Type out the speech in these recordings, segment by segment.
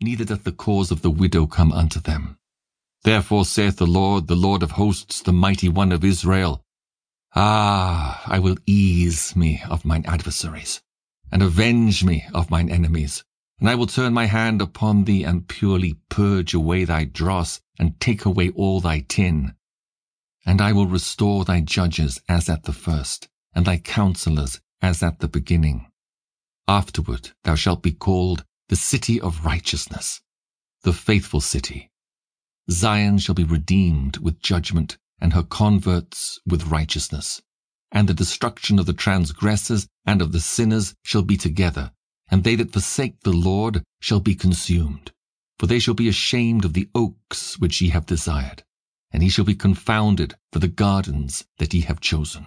neither doth the cause of the widow come unto them. Therefore saith the Lord, the Lord of hosts, the mighty one of Israel, Ah, I will ease me of mine adversaries, and avenge me of mine enemies. And I will turn my hand upon thee, and purely purge away thy dross, and take away all thy tin. And I will restore thy judges as at the first, and thy counselors as at the beginning. Afterward thou shalt be called the city of righteousness, the faithful city. Zion shall be redeemed with judgment, and her converts with righteousness. And the destruction of the transgressors and of the sinners shall be together, and they that forsake the Lord shall be consumed. For they shall be ashamed of the oaks which ye have desired, and ye shall be confounded for the gardens that ye have chosen.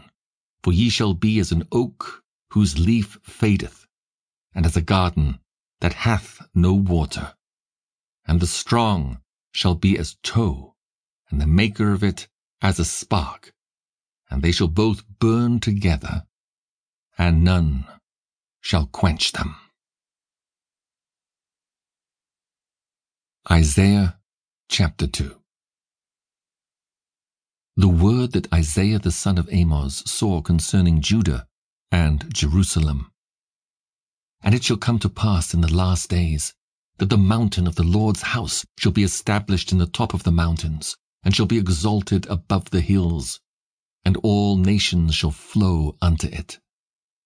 For ye shall be as an oak whose leaf fadeth, and as a garden that hath no water. And the strong shall be as tow, and the maker of it as a spark, and they shall both burn together, and none shall quench them. Isaiah chapter 2 The word that Isaiah the son of Amoz saw concerning Judah and Jerusalem. And it shall come to pass in the last days that the mountain of the Lord's house shall be established in the top of the mountains, and shall be exalted above the hills, and all nations shall flow unto it.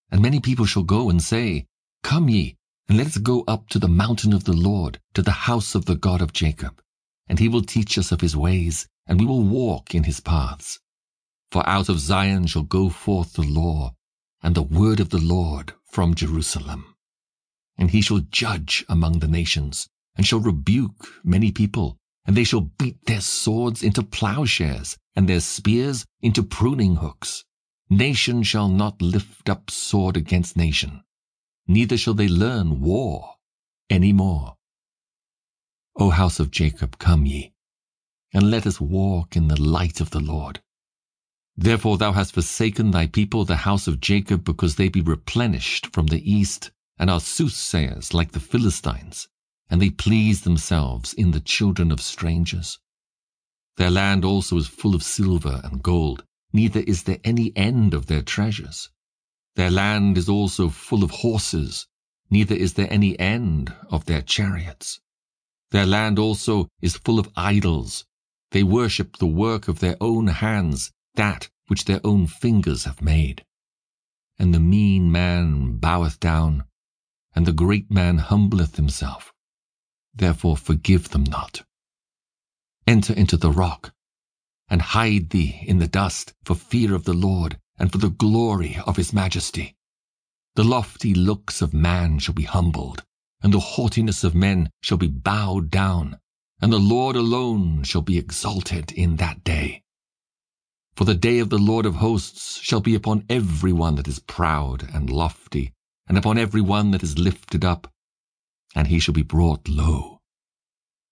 And many people shall go and say, Come ye, and let us go up to the mountain of the Lord, to the house of the God of Jacob. And he will teach us of his ways, and we will walk in his paths. For out of Zion shall go forth the law, and the word of the Lord from Jerusalem. And he shall judge among the nations, and shall rebuke many people, and they shall beat their swords into plowshares, and their spears into pruning hooks. Nation shall not lift up sword against nation, neither shall they learn war any more. O house of Jacob, come ye, and let us walk in the light of the Lord. Therefore thou hast forsaken thy people, the house of Jacob, because they be replenished from the east, and are soothsayers like the Philistines, and they please themselves in the children of strangers. Their land also is full of silver and gold, neither is there any end of their treasures. Their land is also full of horses, neither is there any end of their chariots. Their land also is full of idols. They worship the work of their own hands, that which their own fingers have made. And the mean man boweth down, and the great man humbleth himself. Therefore forgive them not. Enter into the rock, and hide thee in the dust for fear of the Lord, and for the glory of his majesty. The lofty looks of man shall be humbled, and the haughtiness of men shall be bowed down, and the Lord alone shall be exalted in that day. For the day of the Lord of hosts shall be upon every one that is proud and lofty, and upon every one that is lifted up, and he shall be brought low.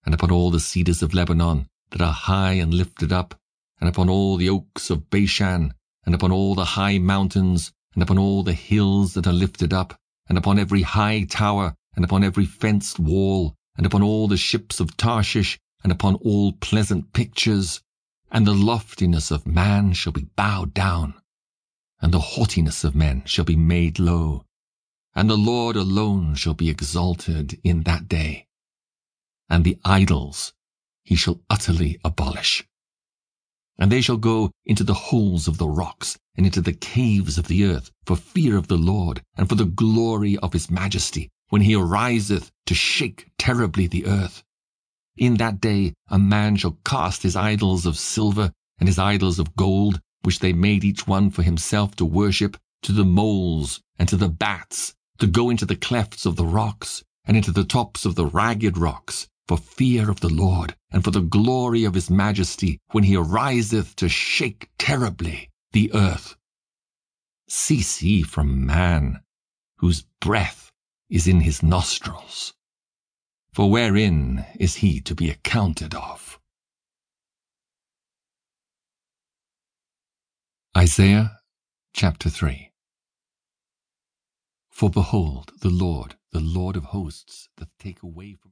And upon all the cedars of Lebanon that are high and lifted up, and upon all the oaks of Bashan, and upon all the high mountains, and upon all the hills that are lifted up, and upon every high tower, and upon every fenced wall, and upon all the ships of Tarshish, and upon all pleasant pictures, and the loftiness of man shall be bowed down, and the haughtiness of men shall be made low, and the Lord alone shall be exalted in that day, and the idols he shall utterly abolish. And they shall go into the holes of the rocks, and into the caves of the earth, for fear of the Lord, and for the glory of his majesty, when he ariseth to shake terribly the earth. In that day a man shall cast his idols of silver, and his idols of gold, which they made each one for himself to worship, to the moles, and to the bats, to go into the clefts of the rocks, and into the tops of the ragged rocks, for fear of the Lord, and for the glory of his majesty, when he ariseth to shake terribly the earth. Cease ye from man, whose breath is in his nostrils. For wherein is he to be accounted of? Isaiah chapter 3 For behold, the Lord, the Lord of hosts, doth take away from